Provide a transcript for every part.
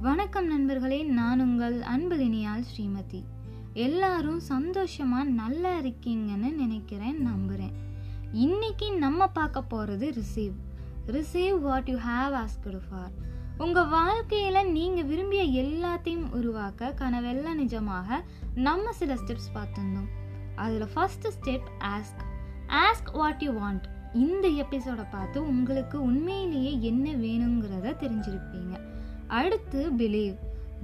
வணக்கம் நண்பர்களே நான் உங்கள் அன்புதினியால் ஸ்ரீமதி. எல்லாரும் சந்தோஷமா நல்லா இருக்கீங்கன்னு நினைக்கிறேன் நம்புறேன். இன்னைக்கு நம்ம பார்க்க போறது receive receive what you have asked for உங்க வாழ்க்கையில நீங்க விரும்பிய எல்லாத்தையும் உருவாக்க கனவெல்லாம் நிஜமாக நம்ம சில ஸ்டெப்ஸ் பார்த்துருந்தோம். அதுல first step ask ask what you want இந்த எபிசோடை பார்த்து உங்களுக்கு உண்மையிலேயே என்ன வேணுங்கிறத தெரிஞ்சிருப்பீங்க. அடுத்து believe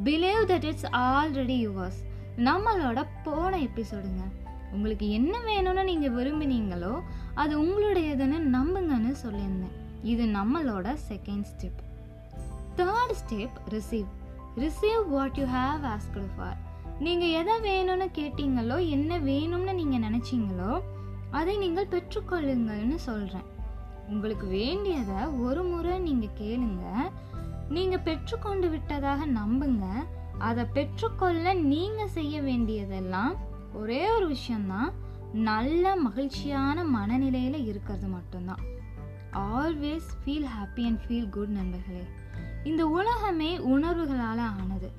believe that it's already yours நம்மளோட போன எபிசோடுங்க உங்களுக்கு என்ன வேணும்னு நீங்கள் விரும்பினீங்களோ அது உங்களுடையதுன்னு நம்புங்கன்னு சொல்லியிருந்தேன். இது நம்மளோட second step third step receive receive what you have asked for நீங்கள் எதை வேணும்னு கேட்டீங்களோ என்ன வேணும்னு நீங்கள் நினச்சிங்களோ அதை நீங்கள் பெற்றுக்கொள்ளுங்கள்னு சொல்கிறேன் உங்களுக்கு வேண்டியதை ஒரு முறை நீங்கள் கேளுங்க. நீங்கள் பெற்றுக்கொண்டு விட்டதாக நம்புங்க. அதை பெற்றுக்கொள்ள நீங்கள் செய்ய வேண்டியதெல்லாம் ஒரே ஒரு விஷயம்தான். நல்ல மகிழ்ச்சியான மனநிலையில் இருக்கிறது மட்டும்தான். Always feel happy and feel good நண்பர்களே. இந்த உலகமே உணர்வுகளால் ஆனது.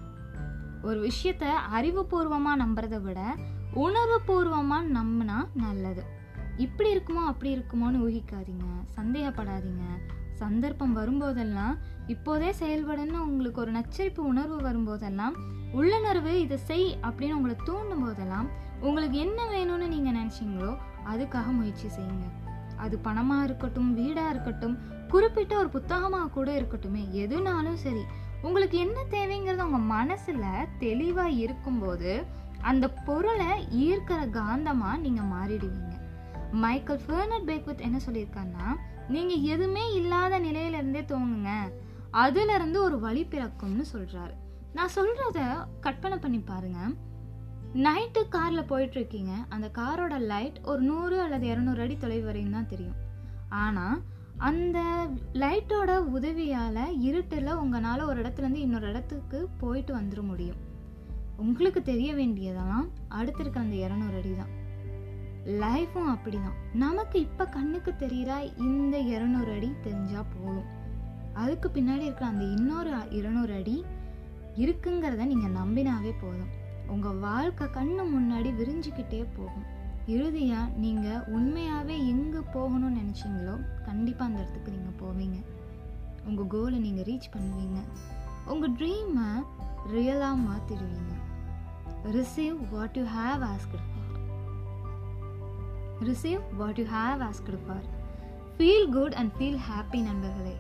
ஒரு விஷயத்த அறிவுபூர்வமாக நம்புறதை விட உணர்வுபூர்வமாக நம்பினா நல்லது. இப்படி இருக்குமோ அப்படி இருக்குமோன்னு ஊகிக்காதீங்க. சந்தேகப்படாதீங்க. சந்தர்ப்பம் வரும்போதெல்லாம் இப்போதே செயல்படுன்னு உங்களுக்கு ஒரு நச்சரிப்பு உணர்வு வரும்போதெல்லாம் உள்ளுணர்வு இதை செய் அப்படின்னு உங்களை தூண்டும் போதெல்லாம் உங்களுக்கு என்ன வேணும்னு நீங்கள் நினச்சிங்களோ அதுக்காக முயற்சி செய்யுங்க. அது பணமாக இருக்கட்டும் வீடாக இருக்கட்டும் குறிப்பிட்ட ஒரு புத்தகமாக கூட இருக்கட்டுமே எதுனாலும் சரி. உங்களுக்கு என்ன தேவைங்கிறது உங்கள் மனசில் தெளிவாக இருக்கும்போது அந்த பொருளை ஈர்க்கிற காந்தமாக நீங்கள் மாறிடுவீங்க. மைக்கேல் ஃபர்னட் பேக்வித் என்ன சொல்லியிருக்காருன்னா நீங்கள் எதுவுமே இல்லாத நிலையிலேருந்தே தோங்குங்க. அதுலேருந்து ஒரு வழி பிறக்கும்னு சொல்கிறாரு நான் சொல்கிறத கற்பனை பண்ணி பாருங்க. நைட்டு காரில் போயிட்டுருக்கீங்க. அந்த காரோட லைட் ஒரு நூறு அல்லது இரநூறு அடி தொலைவு வரையும் தான் தெரியும். ஆனால் அந்த லைட்டோட உதவியால் இருட்டில் உங்களால் ஒரு இடத்துலேருந்து இன்னொரு இடத்துக்கு போயிட்டு வந்துட முடியும். உங்களுக்கு தெரிய வேண்டியதெல்லாம் அடுத்திருக்க அந்த இரநூறு அடி தான். லைஃப்பும் அப்படிதான். நமக்கு இப்போ கண்ணுக்கு தெரியுறா இந்த இரநூறு அடி தெரிஞ்சால் போதும். அதுக்கு பின்னாடி இருக்கிற அந்த இன்னொரு இருநூறு அடி இருக்குங்கிறத நீங்கள் நம்பினாவே போதும். உங்கள் வாழ்க்கை கண்ணு முன்னாடி விரிஞ்சுக்கிட்டே போகும். இறுதியாக நீங்கள் உண்மையாகவே எங்கே போகணும்னு நினச்சிங்களோ கண்டிப்பாக அந்த இடத்துக்கு நீங்கள் போவீங்க. உங்கள் கோலை நீங்கள் ரீச் பண்ணுவீங்க. உங்கள் ட்ரீமை ரியலாக மாற்றிடுவீங்க receive what you have asked receive what you have asked for feel good and feel happy நண்பர்களே.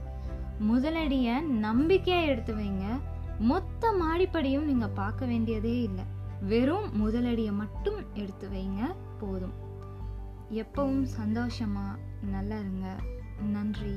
முதலடியை நம்பிக்கையாக எடுத்து வைங்க. மொத்த மாடிப்படியும் நீங்கள் பார்க்க வேண்டியதே இல்லை. வெறும் முதலடியை மட்டும் எடுத்து வைங்க போதும். எப்பவும் சந்தோஷமாக நல்லா இருங்க. நன்றி.